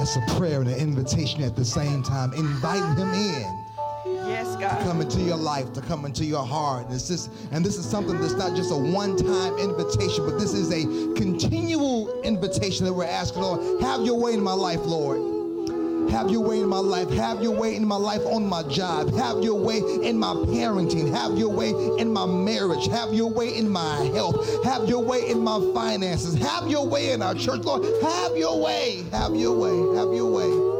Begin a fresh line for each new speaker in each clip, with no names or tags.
That's a prayer and an invitation at the same time, inviting him in
Yes,
to
God.
come into your life, to come into your heart. It's just, and this is something that's not just a one-time invitation, but this is a continual invitation that we're asking, Lord, have your way in my life, Lord. Have your way in my life. Have your way in my life on my job. Have your way in my parenting. Have your way in my marriage. Have your way in my health. Have your way in my finances. Have your way in our church, Lord. Have your way. Have your way. Have your way.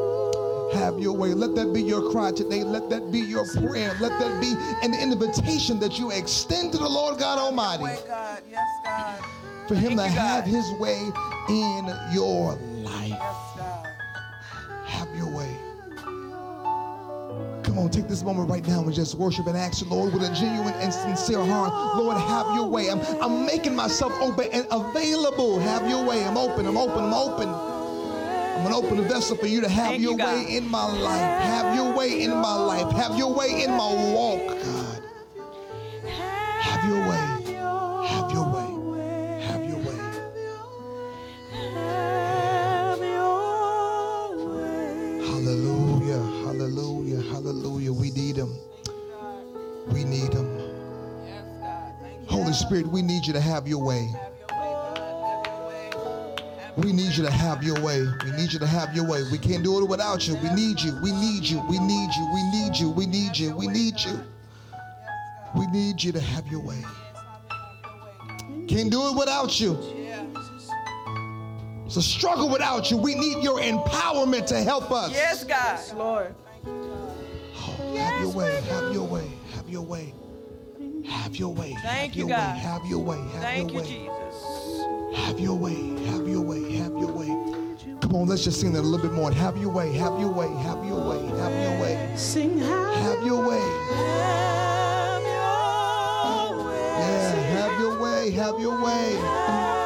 Have your way. Let that be your cry today. Let that be your prayer. Let that be an invitation that you extend to the Lord God Almighty
Way, God. Yes, God.
for Him
Thank
to
you,
have His way in your life. Come on, take this moment right now and just worship and ask the Lord with a genuine and sincere heart. Lord, have your way. I'm, I'm making myself open and available. Have your way. I'm open. I'm open. I'm open. I'm an open a vessel for you to have
Thank
your
you,
way in my life. Have your way in my life. Have your way in my walk, God. Spirit, we need you to have your way.
Have your way, God. Have your way.
We need you to have your way. We need you to have your way. We can't do it without you. We need you. We need you. We need you. We need you. We need you. We need you. We need you to have your way. Can't do it without you. It's a struggle without you. We need your empowerment to help us.
Yes, God. Lord.
Oh, have your way. Have your way. Have your way. Have your way.
Thank
have
you,
your
God.
way. Have your way. Have
Thank
your
you,
way.
Jesus.
Have your way, have your way, have your way. Come on, let's just sing that a little bit more. Have your way, have your way, have your way, have your way.
Sing
Have your way.
have your way.
Yeah, have your way, have your way.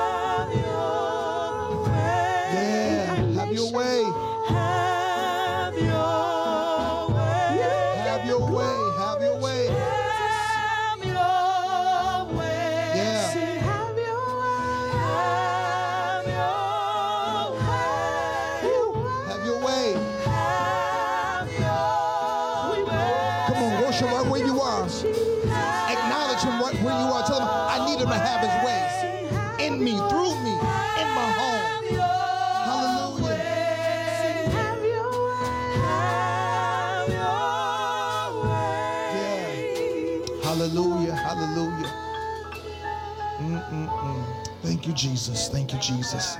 Jesus.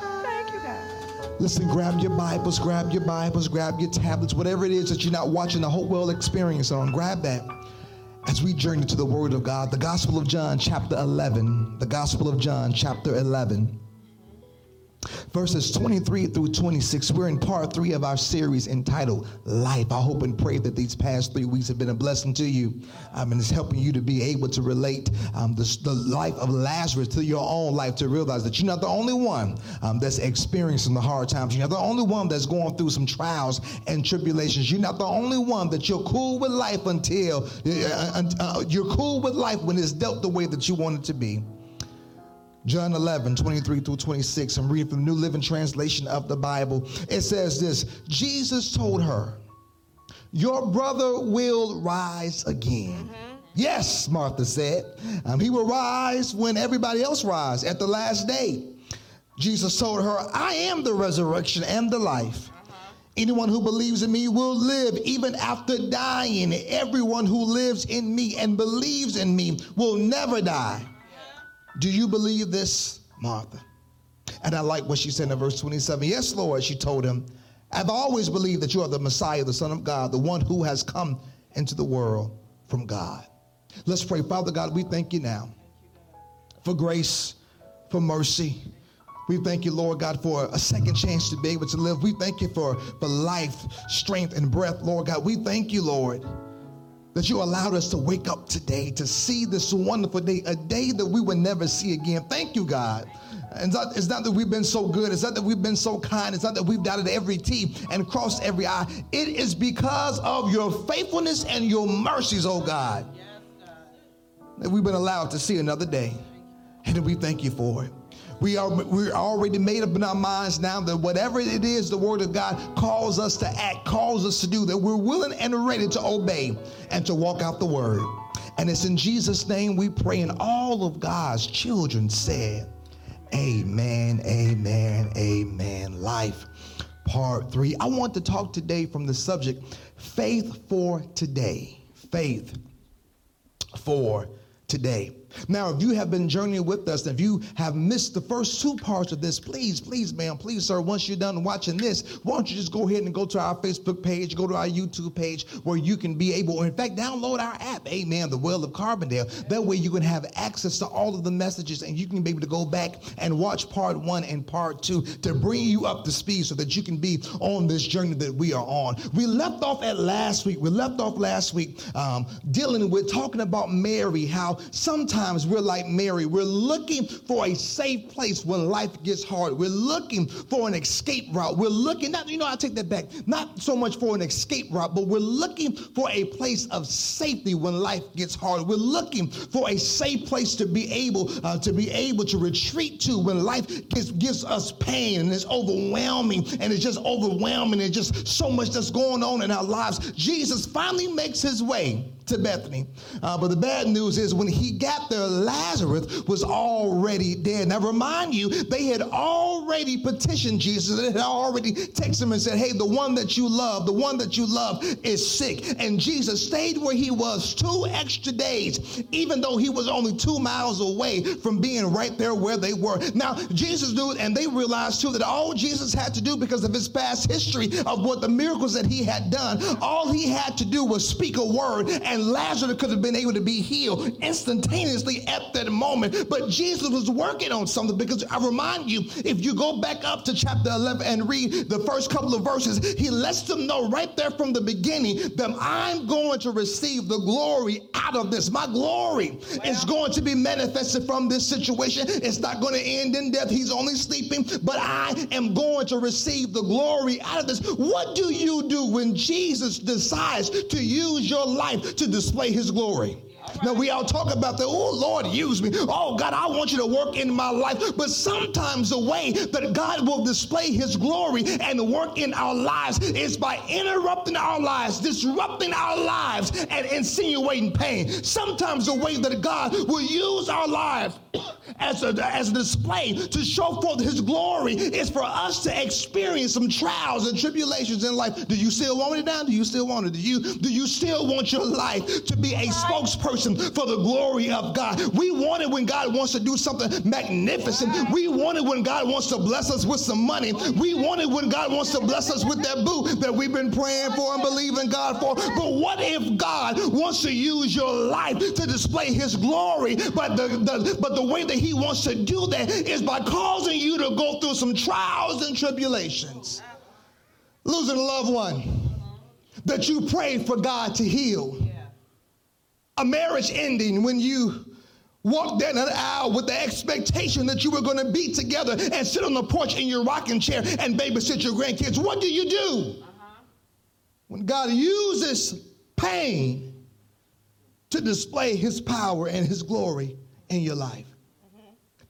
Thank you.
God.
Listen, grab your Bibles, grab your Bibles, grab your tablets, whatever it is that you're not watching the whole world experience on, grab that as we journey to the Word of God. The Gospel of John, chapter 11. The Gospel of John, chapter 11. Verses 23 through 26. We're in part three of our series entitled Life. I hope and pray that these past three weeks have been a blessing to you. Um, and it's helping you to be able to relate um, the, the life of Lazarus to your own life to realize that you're not the only one um, that's experiencing the hard times. You're not the only one that's going through some trials and tribulations. You're not the only one that you're cool with life until uh, uh, you're cool with life when it's dealt the way that you want it to be. John 11, 23 through 26. I'm reading from New Living Translation of the Bible. It says this Jesus told her, Your brother will rise again. Yes, Martha said. Um, he will rise when everybody else rises at the last day. Jesus told her, I am the resurrection and the life. Anyone who believes in me will live even after dying. Everyone who lives in me and believes in me will never die. Do you believe this, Martha? And I like what she said in verse 27. Yes, Lord, she told him. I've always believed that you are the Messiah, the Son of God, the one who has come into the world from God. Let's pray. Father God, we thank you now for grace, for mercy. We thank you, Lord God, for a second chance to be able to live. We thank you for, for life, strength, and breath, Lord God. We thank you, Lord, that you allowed us to wake up today to see this wonderful day, a day that we will never see again. Thank you, God. It's not, it's not that we've been so good. It's not that we've been so kind. It's not that we've dotted every T and crossed every I. It is because of your faithfulness and your mercies, oh God, that we've been allowed to see another day. And we thank you for it. We are we're already made up in our minds now that whatever it is the word of God calls us to act, calls us to do, that we're willing and ready to obey and to walk out the word. And it's in Jesus' name we pray, and all of God's children said, Amen, amen, amen. Life, part three. I want to talk today from the subject faith for today. Faith for today. Now, if you have been journeying with us, if you have missed the first two parts of this, please, please, ma'am, please, sir, once you're done watching this, why don't you just go ahead and go to our Facebook page, go to our YouTube page where you can be able, or in fact, download our app, Amen, the Well of Carbondale. That way you can have access to all of the messages and you can be able to go back and watch part one and part two to bring you up to speed so that you can be on this journey that we are on. We left off at last week, we left off last week um, dealing with talking about Mary, how sometimes sometimes we're like Mary. We're looking for a safe place when life gets hard. We're looking for an escape route. We're looking, not, you know, I take that back, not so much for an escape route, but we're looking for a place of safety when life gets hard. We're looking for a safe place to be able uh, to be able to retreat to when life gives, gives us pain and it's overwhelming and it's just overwhelming and just so much that's going on in our lives. Jesus finally makes his way to Bethany. Uh, but the bad news is when he got there, Lazarus was already dead. Now, remind you, they had already petitioned Jesus. They had already texted him and said, Hey, the one that you love, the one that you love is sick. And Jesus stayed where he was two extra days, even though he was only two miles away from being right there where they were. Now, Jesus knew, and they realized too, that all Jesus had to do because of his past history of what the miracles that he had done, all he had to do was speak a word and and Lazarus could have been able to be healed instantaneously at that moment. But Jesus was working on something because I remind you, if you go back up to chapter 11 and read the first couple of verses, he lets them know right there from the beginning that I'm going to receive the glory out of this. My glory is going to be manifested from this situation. It's not going to end in death. He's only sleeping, but I am going to receive the glory out of this. What do you do when Jesus decides to use your life to display his glory. Now we all talk about the, oh Lord, use me. Oh God, I want you to work in my life. But sometimes the way that God will display his glory and work in our lives is by interrupting our lives, disrupting our lives, and insinuating pain. Sometimes the way that God will use our lives as a, as a display to show forth his glory is for us to experience some trials and tribulations in life. Do you still want it now? Do you still want it? Do you, do you still want your life to be a spokesperson for the glory of God. We want it when God wants to do something magnificent. We want it when God wants to bless us with some money. We want it when God wants to bless us with that boo that we've been praying for and believing God for. But what if God wants to use your life to display his glory? But the, the but the way that he wants to do that is by causing you to go through some trials and tribulations. Losing a loved one that you prayed for God to heal a marriage ending when you walked down an aisle with the expectation that you were going to be together and sit on the porch in your rocking chair and babysit your grandkids. What do you do when God uses pain to display his power and his glory in your life?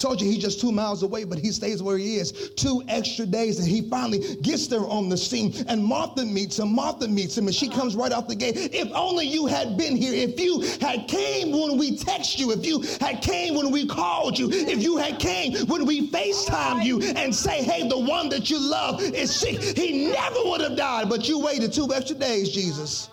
Told you he's just two miles away, but he stays where he is. Two extra days, and he finally gets there on the scene. And Martha meets him. Martha meets him, and she comes right off the gate. If only you had been here. If you had came when we text you. If you had came when we called you. If you had came when we FaceTime you and say, hey, the one that you love is sick. He never would have died, but you waited two extra days, Jesus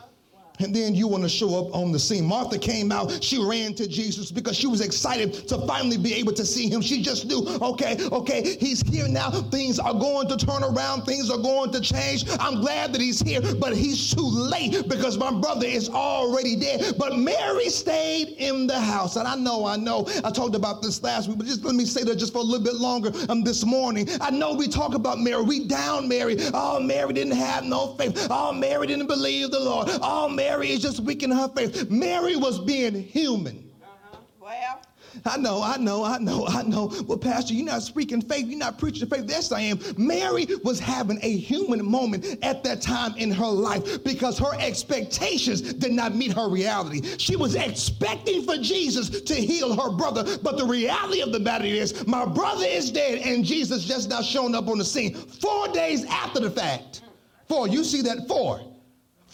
and then you want to show up on the scene. Martha came out, she ran to Jesus because she was excited to finally be able to see him. She just knew, okay, okay, he's here now. Things are going to turn around, things are going to change. I'm glad that he's here, but he's too late because my brother is already dead. But Mary stayed in the house. And I know, I know, I talked about this last week, but just let me say that just for a little bit longer um, this morning. I know we talk about Mary, we down Mary. Oh, Mary didn't have no faith. Oh, Mary didn't believe the Lord. Oh, Mary Mary is just weak in her faith. Mary was being human.
Uh-huh. Well.
I know, I know, I know, I know. Well, Pastor, you're not speaking faith. You're not preaching faith. Yes, I am. Mary was having a human moment at that time in her life because her expectations did not meet her reality. She was expecting for Jesus to heal her brother, but the reality of the matter is, my brother is dead and Jesus just now shown up on the scene four days after the fact. Four, you see that? Four.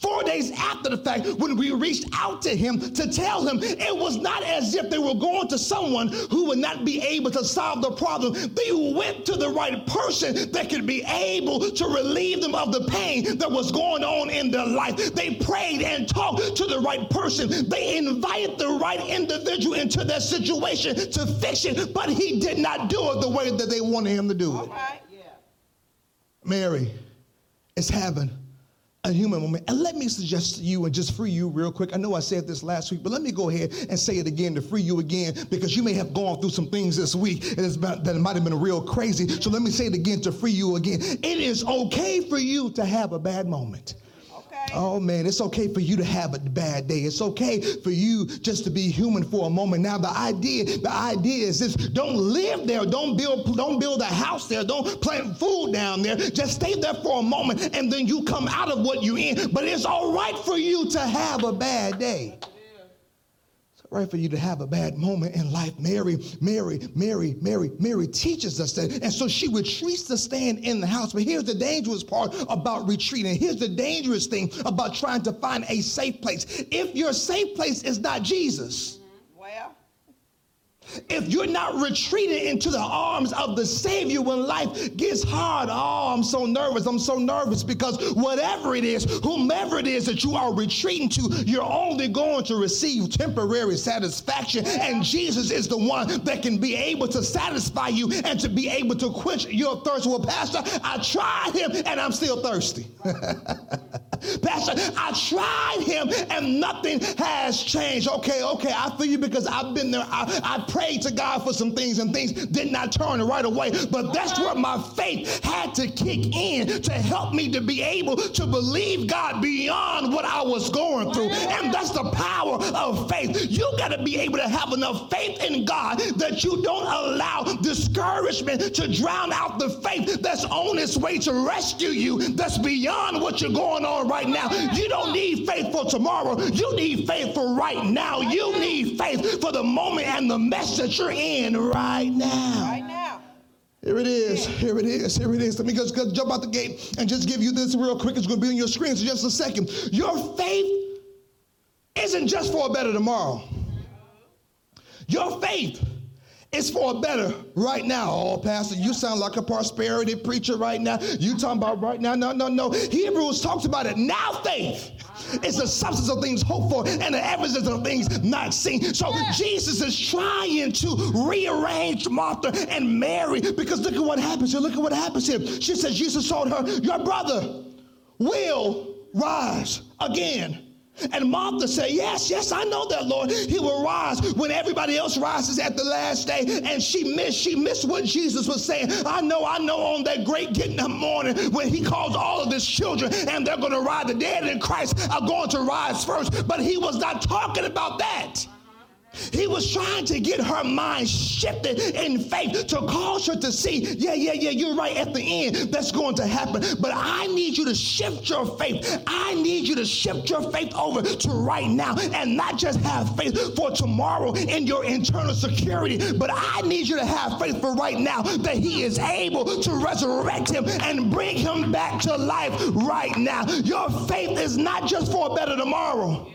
Four days after the fact, when we reached out to him to tell him it was not as if they were going to someone who would not be able to solve the problem. They went to the right person that could be able to relieve them of the pain that was going on in their life. They prayed and talked to the right person. They invited the right individual into their situation to fix it, but he did not do it the way that they wanted him to do it.
All right. Yeah.
Mary is having a human moment. And let me suggest to you and just free you real quick. I know I said this last week, but let me go ahead and say it again to free you again because you may have gone through some things this week that might have been real crazy. So let me say it again to free you again. It is okay for you to have a bad moment. Oh man, it's okay for you to have a bad day. It's okay for you just to be human for a moment. Now the idea, the idea is this: don't live there, don't build, don't build a house there, don't plant food down there. Just stay there for a moment, and then you come out of what you're in. But it's all right for you to have a bad day right for you to have a bad moment in life. Mary, Mary, Mary, Mary, Mary teaches us that. And so she retreats to stand in the house. But here's the dangerous part about retreating. Here's the dangerous thing about trying to find a safe place. If your safe place is not Jesus, if you're not retreating into the arms of the Savior when life gets hard, oh, I'm so nervous. I'm so nervous because whatever it is, whomever it is that you are retreating to, you're only going to receive temporary satisfaction. And Jesus is the one that can be able to satisfy you and to be able to quench your thirst. Well, Pastor, I tried him and I'm still thirsty. Pastor, I tried him and nothing has changed. Okay, okay, I feel you because I've been there. I, I prayed to God for some things and things did not turn right away. But that's where my faith had to kick in to help me to be able to believe God beyond what I was going through. And that's the power of faith. You got to be able to have enough faith in God that you don't allow discouragement to drown out the faith that's on its way to rescue you, that's beyond what you're going on right now. You don't need faith for tomorrow. You need faith for right now. You need faith for the moment and the mess that you're in right now.
right now.
Here it is. Here it is. Here it is. Let me just just jump out the gate and just give you this real quick. It's going to be on your screen in just a second. Your faith isn't just for a better tomorrow. Your faith is for a better right now. Oh, Pastor, you sound like a prosperity preacher right now. You talking about right now? No, no, no. Hebrews talks about it. Now faith is the substance of things hoped for and the evidence of things not seen. So Jesus is trying to rearrange Martha and Mary because look at what happens here. Look at what happens here. She says, Jesus told her, Your brother will rise again. And Martha said, Yes, yes, I know that, Lord. He will rise when everybody else rises at the last day. And she missed, she missed what Jesus was saying. I know, I know on that great getting up morning when he calls all of his children and they're going to rise. The dead in Christ are going to rise first. But he was not talking about that. He was trying to get her mind shifted in faith to cause her to see, yeah, yeah, yeah, you're right at the end. That's going to happen. But I need you to shift your faith. I need you to shift your faith over to right now and not just have faith for tomorrow in your internal security, but I need you to have faith for right now that He is able to resurrect him and bring him back to life right now. Your faith is not just for a better tomorrow.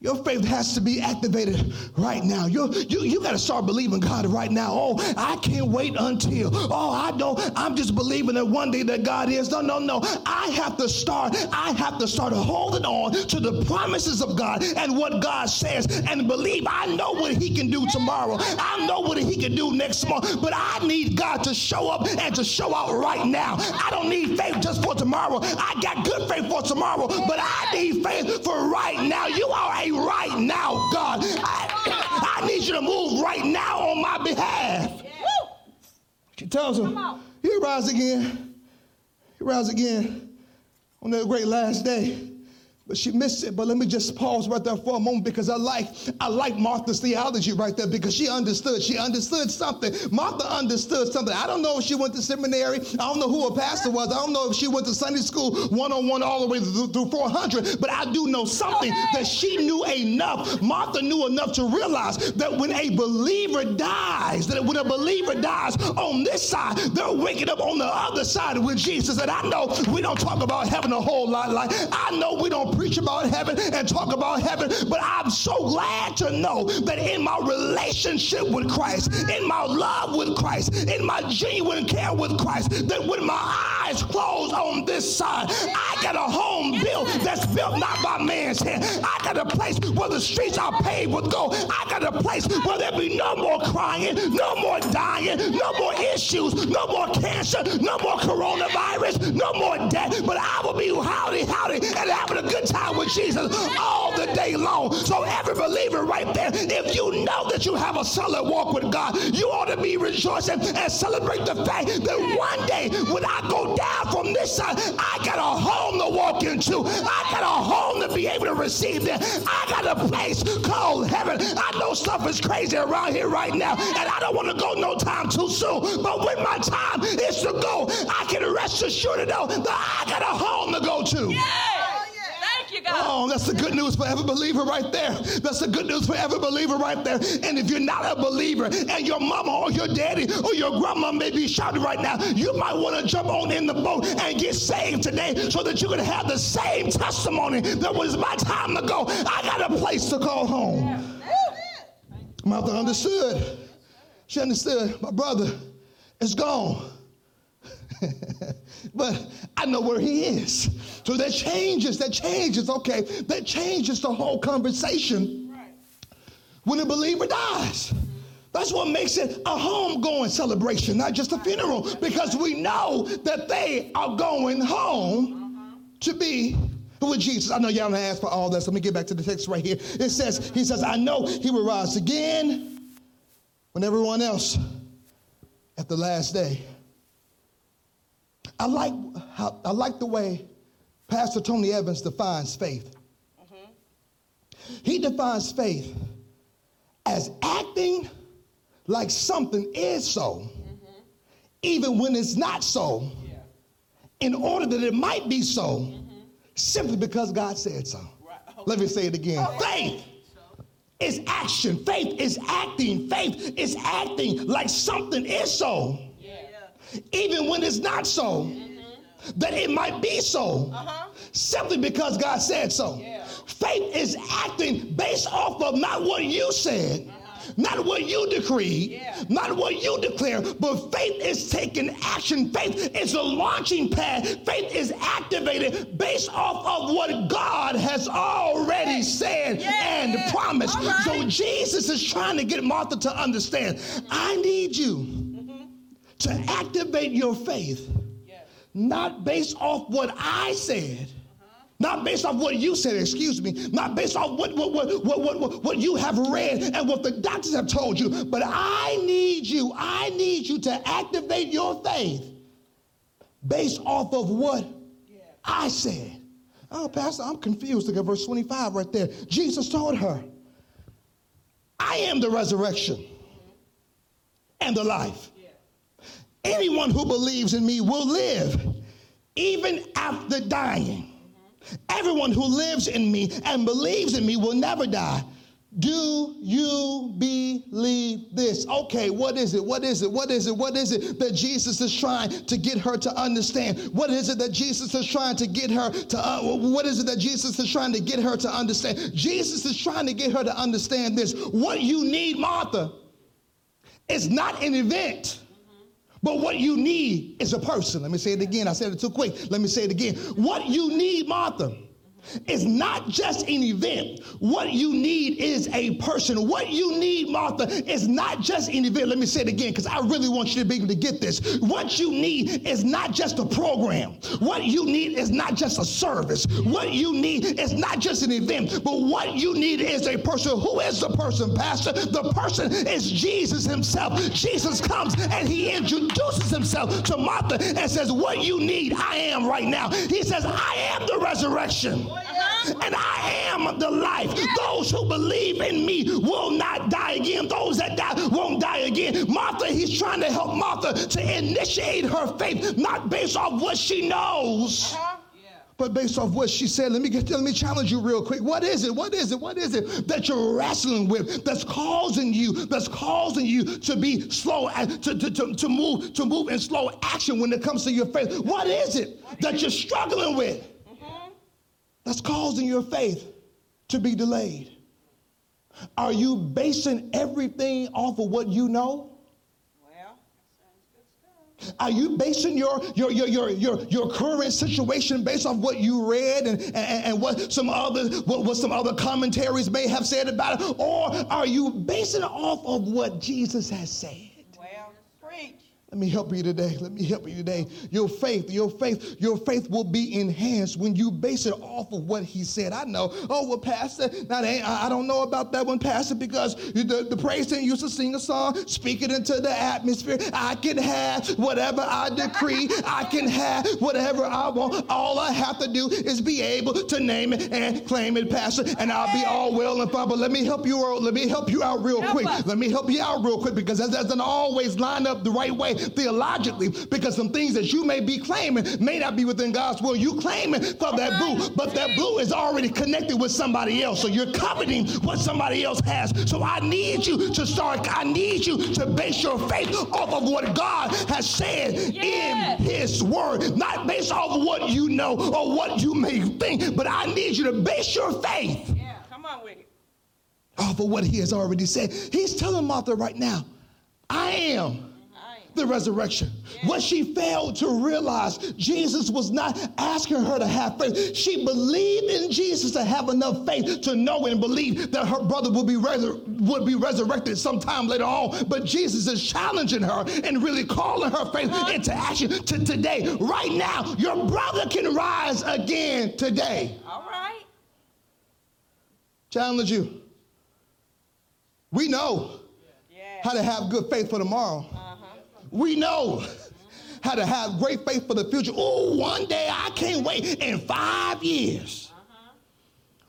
Your faith has to be activated right now. you you, you got to start believing God right now. Oh, I can't wait until. Oh, I don't. I'm just believing that one day that God is. No, no, no. I have to start. I have to start holding on to the promises of God and what God says and believe. I know what He can do tomorrow. I know what He can do next month. But I need God to show up and to show out right now. I don't need faith just for tomorrow. I got good faith for tomorrow, but I need faith for right now. You are a right now, God. I, I need you to move right now on my behalf. She tells him, He'll rise again. He'll rise again on that great last day but she missed it. But let me just pause right there for a moment because I like I like Martha's theology right there because she understood. She understood something. Martha understood something. I don't know if she went to seminary. I don't know who her pastor was. I don't know if she went to Sunday school one on one all the way through, through 400. But I do know something that she knew enough. Martha knew enough to realize that when a believer dies, that when a believer dies on this side, they're waking up on the other side with Jesus. And I know we don't talk about heaven a whole lot. Like I know we don't preach about heaven and talk about heaven, but I'm so glad to know that in my relationship with Christ, in my love with Christ, in my genuine care with Christ, that when my eyes close on this side, I got a home built that's built not by man's hand. I got a place where the streets are paved with gold. I got a place where there be no more crying, no more dying, no more issues, no more cancer, no more coronavirus, no more death. but I will be howdy, howdy, and having a good time with Jesus all the day long. So every believer right there, if you know that you have a solid walk with God, you ought to be rejoicing and celebrate the fact that one day when I go down from this side, I got a home to walk into. I got a home to be able to receive that. I got a place called heaven. I know stuff is crazy around here right now, and I don't want to go no time too soon. But when my time is to go, I can rest assured to know that I got a home to go to.
You, God.
Oh, that's the good news for every believer right there. That's the good news for every believer right there. And if you're not a believer and your mama or your daddy or your grandma may be shouting right now, you might want to jump on in the boat and get saved today so that you can have the same testimony that was my time to go. I got a place to call home. Martha understood. She understood. My brother is gone. but I know where he is. So that changes, that changes, okay, that changes the whole conversation when a believer dies. That's what makes it a homegoing celebration, not just a funeral, because we know that they are going home to be with Jesus. I know y'all don't ask for all this. Let me get back to the text right here. It says, He says, I know he will rise again when everyone else at the last day. I like how I like the way Pastor Tony Evans defines faith. He defines faith as acting like something is so, even when it's not so, in order that it might be so, simply because God said so. Let me say it again. Faith is action. Faith is acting. Faith is acting like something is so even when it's not so, mm-hmm. that it might be so, uh-huh. simply because God said so. Faith is acting based off of not what you said. Uh-huh. Not what you decreed, not what you declare, but faith is taking action. Faith is a launching pad. Faith is activated based off of what God has already said and promised. So Jesus is trying to get Martha to understand I need you to activate your faith, not based off what I said. Not based off what you said, excuse me. Not based off what, what, what, what, what, what, you have read and what the doctors have told you. But I need you, I need you to activate your faith based off of what I said. Oh, Pastor, I'm confused. Look at verse 25 right there. Jesus told her, I am the resurrection and the life. Anyone who believes in me will live even after dying. Everyone who lives in me and believes in me will never die. Do you believe this? Okay, what is it? What is it? What is it? What is it that Jesus is trying to get her to understand? What is it that Jesus is trying to get her to uh, what is it that Jesus is trying to get her to understand? Jesus is trying to get her to understand this. What you need, Martha, is not an event. But what you need is a person. Let me say it again. I said it too quick. Let me say it again. What you need, Martha, is not just an event. What you need is a person. What you need, Martha, is not just an event. Let me say it again because I really want you to be able to get this. What you need is not just a program. What you need is not just a service. What you need is not just an event, but what you need is a person. Who is the person, Pastor? The person is Jesus himself. Jesus comes and he introduces himself to Martha and says, What you need, I am right now. He says, I am the resurrection and I am the life. Those who believe in me will not die again. Those that die won't die again. Martha, he's trying to help Martha to initiate her faith, not based off what she knows.
Huh?
But based off what she said, let me get, let me challenge you real quick. What is it? What is it? What is it that you're wrestling with that's causing you that's causing you to be slow to, to, to, to move to move in slow action when it comes to your faith? What is it that you're struggling with that's causing your faith to be delayed? Are you basing everything off of what you know?
Well,
Are you basing your your your your your, your current situation based off what you read and, and, and what some other what, what some other commentaries may have said about it? Or are you basing it off of what Jesus has said? Let me help you today. Let me help you today. Your faith, your faith, your faith will be enhanced when you base it off of what he said. I know. Oh, well, Pastor, now I I don't know about that one, Pastor, because the, the praise team used to sing a song, speak it into the atmosphere. I can have whatever I decree. I can have whatever I want. All I have to do is be able to name it and claim it, Pastor, and I'll be all well and fine. But let me help you out. Let me help you out real quick. Let me help you out real quick because that doesn't always line up the right way theologically because some things that you may be claiming may not be within God's will. You claiming for that blue, but that blue is already connected with somebody else. So you're coveting what somebody else has. So I need you to start, I need you to base your faith off of what God has said
Yes.
in his word, not based off of what you know or what you may think, but I need you to base your faith
Yeah, come on with it.
off of what he has already said. He's telling Martha right now, I am. The resurrection. What she failed to realize, Jesus was not asking her to have faith. She believed in Jesus to have enough faith to know and believe that her brother would be, resur- would be resurrected sometime later on. But Jesus is challenging her and really calling her faith uh-huh. into action to today. Right now, your brother can rise again today.
All right.
Challenge you. We know
Yeah.
how to have good faith for tomorrow. Uh-huh. We know how to have great faith for the future. Oh, one day I can't wait in five years.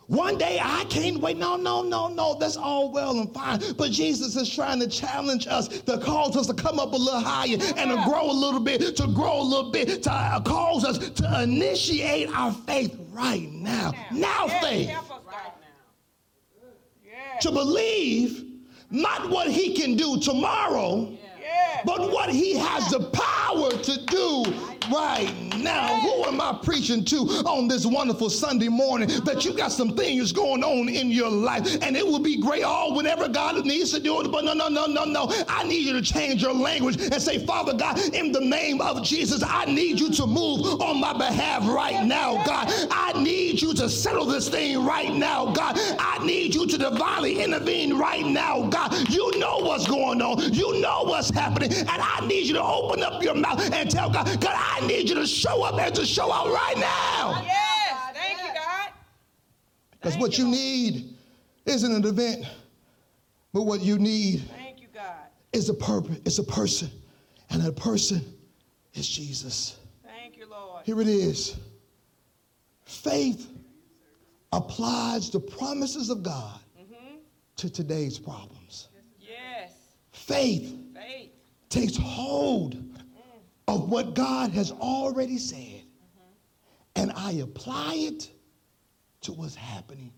One day I can't wait. No, no, no, no. That's all well and fine. But Jesus is trying to challenge us to cause us to come up a little higher and to grow a little bit, to grow a little bit, to uh, cause us to initiate our faith right now. Now,
Yes,
faith
Help us, God. Yeah.
to believe not what he can do tomorrow,
Yeah.
But what he has the power to do right now. Who am I preaching to on this wonderful Sunday morning? That you got some things going on in your life, and it will be great all whenever God needs to do it. But no, no, no, no, no. I need you to change your language and say, Father God, in the name of Jesus, I need you to move on my behalf right now, God. I need you to settle this thing right now, God. I need you to divinely intervene right now, God. You know what's going on. You know what's happening. And I need you to open up your mouth and tell God, God, I need you to show up and to show out right now.
Yes. Thank you, God.
Because what you need isn't an event, but what you need
Thank you, God.
is a purpose, it's a person. And that person is Jesus.
Thank you, Lord.
Here it is. Faith applies the promises of God mm-hmm. to today's problems.
Yes.
Faith
Faith.
takes hold of what God has already said, mm-hmm. and I apply it to what's happening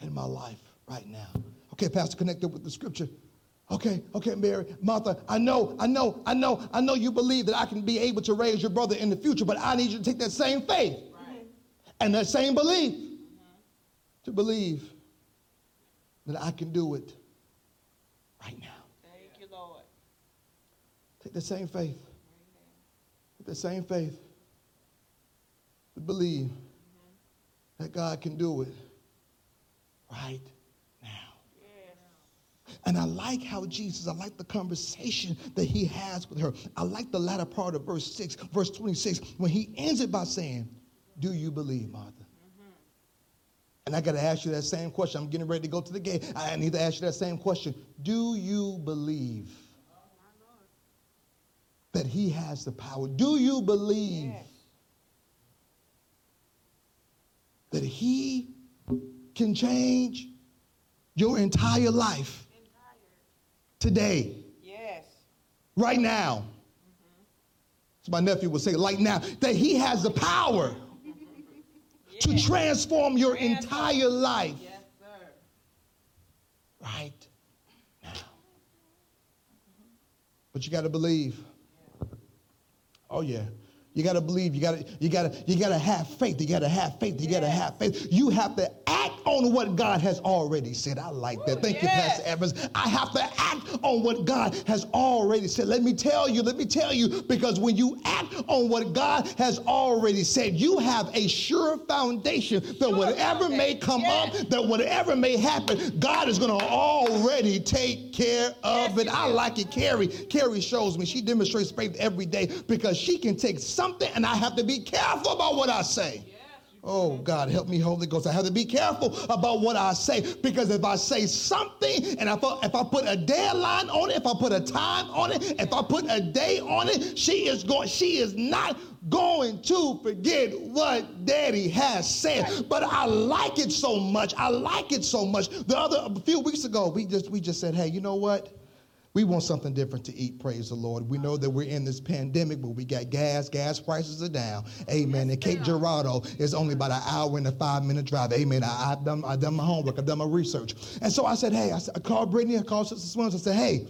in my life right now. Okay, Pastor, connected with the scripture. Okay, okay, Mary, Martha, I know, I know, I know, I know you believe that I can be able to raise your brother in the future, but I need you to take that same faith and that same belief mm-hmm. to believe that I can do it right now.
Thank you, Lord.
Take the same faith. Take the same faith to believe that God can do it right now. And I like how Jesus, I like the conversation that he has with her. I like the latter part of verse 6, verse 26, when he ends it by saying, Do you believe, Martha? Mm-hmm. And I got to ask you that same question. I'm getting ready to go to the gate. I need to ask you that same question. Do you believe? That he has the power. Do you believe
Yes.
that he can change your entire life today,
Yes.
right now. So my nephew would say, like now, that he has the power to transform your entire life
Yes, sir.
right now. But you got to believe. Oh yeah. You got to believe. You got to you got to you got to have faith. You got to have faith. You got to have faith. You have to act on what God has already said. I like that. Thank you. Pastor Evans. I have to act on what God has already said. Let me tell you, let me tell you, because when you act on what God has already said, you have a sure foundation that whatever may come
Yes.
up, that whatever may happen, God is going to already take care of
Yes,
it. I like it. Carrie, Carrie shows me she demonstrates faith every day because she can take something and I have to be careful about what I say. Oh God, help me, Holy Ghost. I have to be careful about what I say because if I say something and if I, if I put a deadline on it, if I put a time on it, if I put a day on it, she is going. She is not going to forget what Daddy has said. But I like it so much. I like it so much. The other a few weeks ago, we just we just said, hey, you know what? We want something different to eat, praise the Lord. We know that we're in this pandemic, but we got gas. Gas prices are down. Amen. And Cape Girardeau is only about an hour and a five minute drive. Amen. I, have done, I've done my homework, I've done my research. And so I said, hey, I, said, I called Brittany, I called Sister Swins, I said, hey,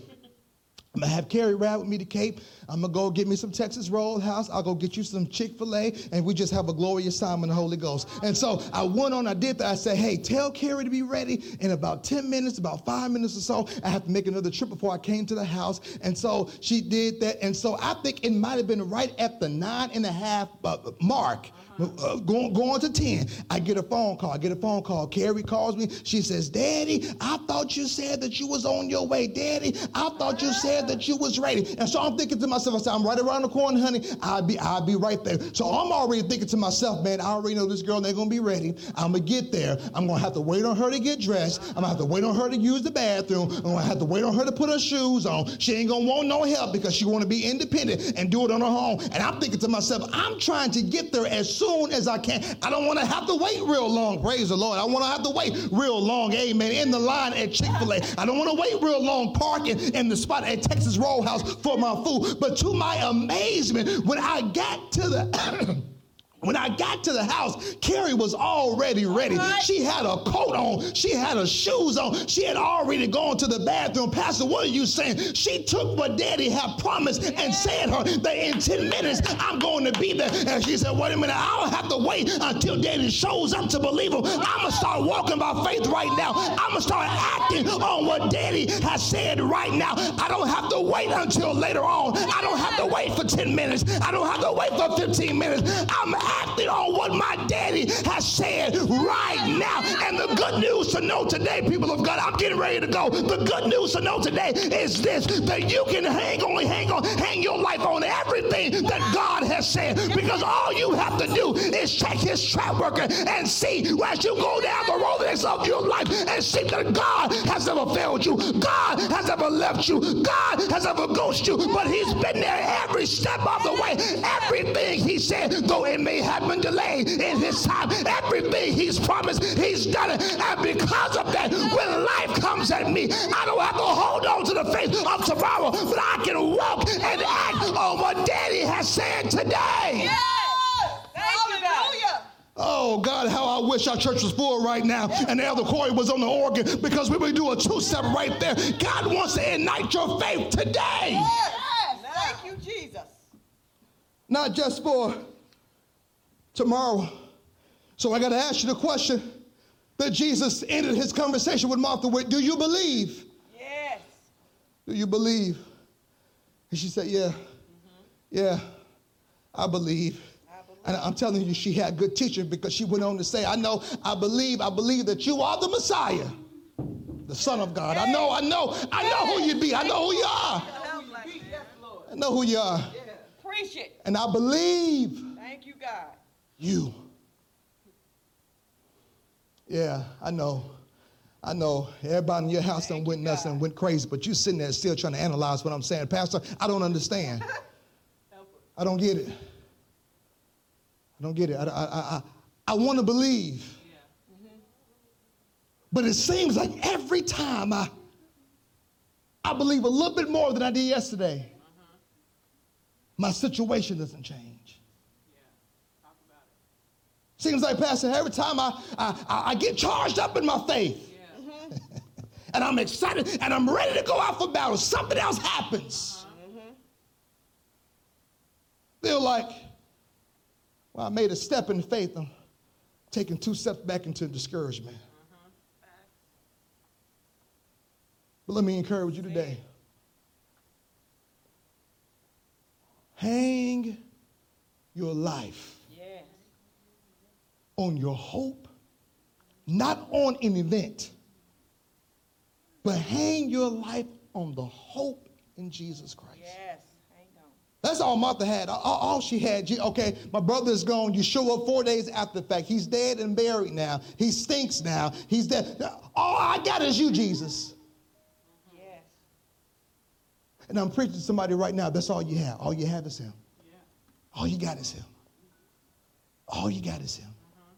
I'm gonna have Carrie ride with me to Cape. I'm gonna go get me some Texas Roadhouse. I'll go get you some Chick fil A, and we just have a glorious time in the Holy Ghost. And so I went on, I did that. I said, hey, tell Carrie to be ready in about 10 minutes, about five minutes or so. I have to make another trip before I came to the house. And so she did that. And so I think it might have been right at the nine and a half uh, mark. Uh, going, going to 10, I get a phone call. I get a phone call. Carrie calls me. She says, Daddy, I thought you said that you was on your way. Daddy, I thought you said that you was ready. And so I'm thinking to myself, I said, I'm right around the corner, honey. I'll be, I'll be right there. So I'm already thinking to myself, man, I already know this girl ain't gonna be ready. I'm gonna get there. I'm gonna have to wait on her to get dressed. I'm gonna have to wait on her to use the bathroom. I'm gonna have to wait on her to put her shoes on. She ain't gonna want no help because she wanna be independent and do it on her own. And I'm thinking to myself, I'm trying to get there as soon as I can. I don't wanna have to wait real long, praise the Lord. I wanna have to wait real long, amen, in the line at Chick-fil-A. I don't wanna wait real long parking in the spot at Texas Roadhouse for my food. But to my amazement, when I got to the When I got to the house, Carrie was already ready. She had a coat on. She had her shoes on. She had already gone to the bathroom. Pastor, what are you saying? She took what daddy had promised and said her that in 10 minutes I'm going to be there. And she said, wait a minute, I don't have to wait until daddy shows up to believe him. I'm going to start walking by faith right now. I'm going to start acting on what daddy has said right now. I don't have to wait until later on. I don't have to wait for 10 minutes. I don't have to wait for 15 minutes. I'm acting on what my daddy has said right now. And the good news to know today, people of God, I'm getting ready to go. The good news to know today is this that you can hang on, hang on, hang your life on everything that Said. Because all you have to do is check his track record and see as you go down the road of your life and see that God has never failed you. God has never left you. God has never ghosted you. But he's been there every step of the way. Everything he said, though it may have been delayed in his time, everything he's promised, he's done it. And because of that, when life comes at me, I don't have to hold on to the faith of tomorrow, but I can walk and act on what daddy has said today.
Yes. Thank you, God.
Hallelujah.
Oh God, how I wish our church was full right now and Elder Corey was on the organ because we would do a two-step right there. God wants to ignite your faith today.
Yes. Thank you, Jesus.
Not just for tomorrow. So I got to ask you the question that Jesus ended his conversation with Martha with. Do you believe?
Yes.
Do you believe? And she said, Yeah. Mm-hmm. Yeah, I believe. And I'm telling you, she had good teaching because she went on to say, I know, I believe, I believe that you are the Messiah, the Son of God. I know, I know, I know who you be. I know who you are. I know who you are.
Preach it.
And I believe
Thank you, God.
you. Yeah, I know. I know everybody in your house done went nuts and went crazy, but you sitting there still trying to analyze what I'm saying. Pastor, I don't understand. I don't get it. I don't get it. I, I, I, I want to believe. But it seems like every time I, I believe a little bit more than I did yesterday, my situation doesn't change. Seems like, Pastor, every time I, I, I get charged up in my faith and I'm excited and I'm ready to go out for battle, something else happens. Feel like, well, I made a step in faith. I'm taking two steps back into discouragement. But let me encourage you today. Hang your life
Yes.
on your hope, not on an event, but hang your life on the hope in Jesus Christ.
Yes.
That's all Martha had. All, all she had. She- okay, my brother is gone. You show up four days after the fact. He's dead and buried now. He stinks now. He's dead. All I got is you, Jesus.
Yes.
And I'm preaching to somebody right now. That's all you have. All you have is him. All you got is him. All you got is him. Uh-huh.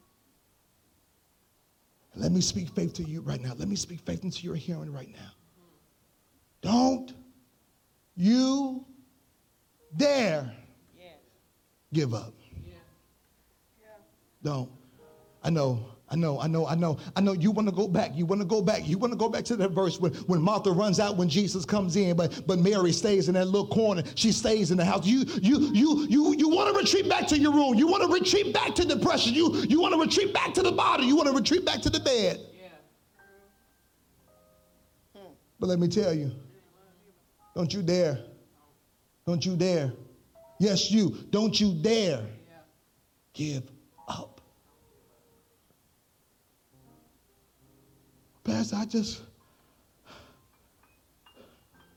Let me speak faith to you right now. Let me speak faith into your hearing right now. Don't you dare
Yes.
give up. Yeah. Don't. I know, I know, I know, I know, I know you want to go back. You want to go back. You want to go back to that verse when, when Martha runs out when Jesus comes in, but but Mary stays in that little corner. She stays in the house. You you you you you want to retreat back to your room. You want to retreat back to depression. You you want to retreat back to the body. You want to retreat back to the bed. But let me tell you, don't you dare. Don't you dare. Yes, you. Don't you dare give up. Pastor, I just.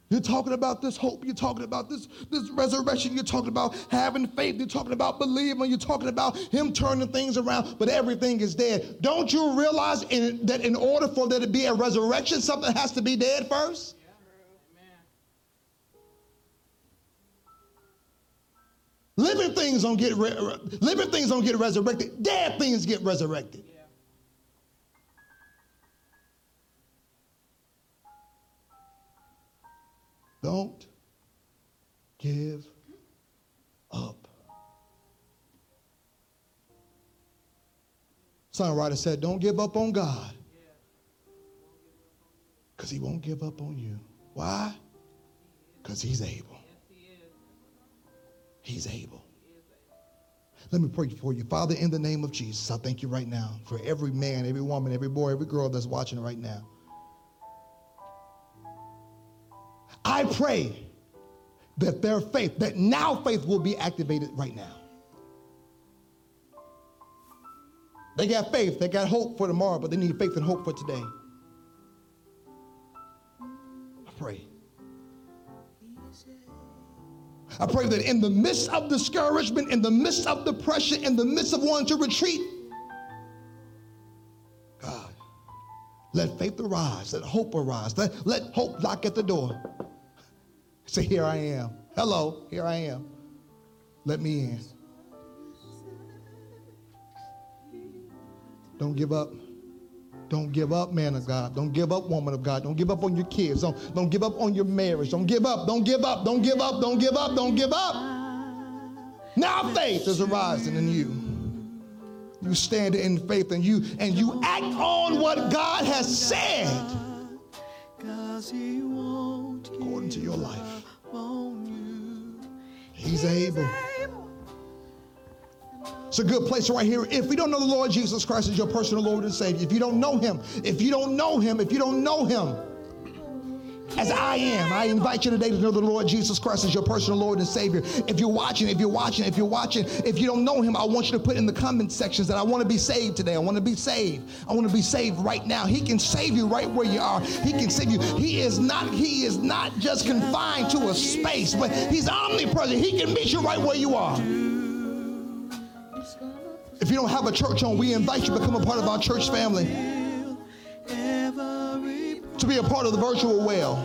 You're talking about this hope. You're talking about this, this resurrection. You're talking about having faith. You're talking about believing. You're talking about Him turning things around, but everything is dead. Don't you realize in, that in order for there to be a resurrection, something has to be dead first? Living things don't get re- living things don't get resurrected. Dead things get resurrected. Don't give up. Songwriter said, Don't give up on God. Because he won't give up on you. Why? Because he's able. He's able. Let me pray for you. Father, in the name of Jesus, I thank you right now for every man, every woman, every boy, every girl that's watching right now. I pray that their faith, that now faith will be activated right now. They got faith, they got hope for tomorrow, but they need faith and hope for today. I pray. I pray that in the midst of discouragement, in the midst of depression, in the midst of wanting to retreat, God, let faith arise, let hope arise, let, let hope knock at the door. Say, Here I am. Hello, here I am. Let me in. Don't give up. Don't give up, man of God. Don't give up, woman of God. Don't give up on your kids. Don't, don't give up on your marriage. Don't give up. Don't give up. Don't give up. Don't give up. Don't give up. Now faith is arising in you. You stand in faith and you and you act on what God has said according to your life. He's able. It's a good place right here. If you don't know the Lord Jesus Christ as your personal Lord and Savior, if you don't know Him, if you don't know Him, if you don't know Him as I am, I invite you today to know the Lord Jesus Christ as your personal Lord and Savior. If you're watching, if you're watching, if you're watching, if you don't know Him, I want you to put in the comment sections that I want to be saved today. I want to be saved. I want to be saved right now. He can save you right where you are. He can save you. He is not. He is not just confined to a space, but He's omnipresent. He can meet you right where you are. If you don't have a church home, we invite you to become a part of our church family. To be a part of the virtual well.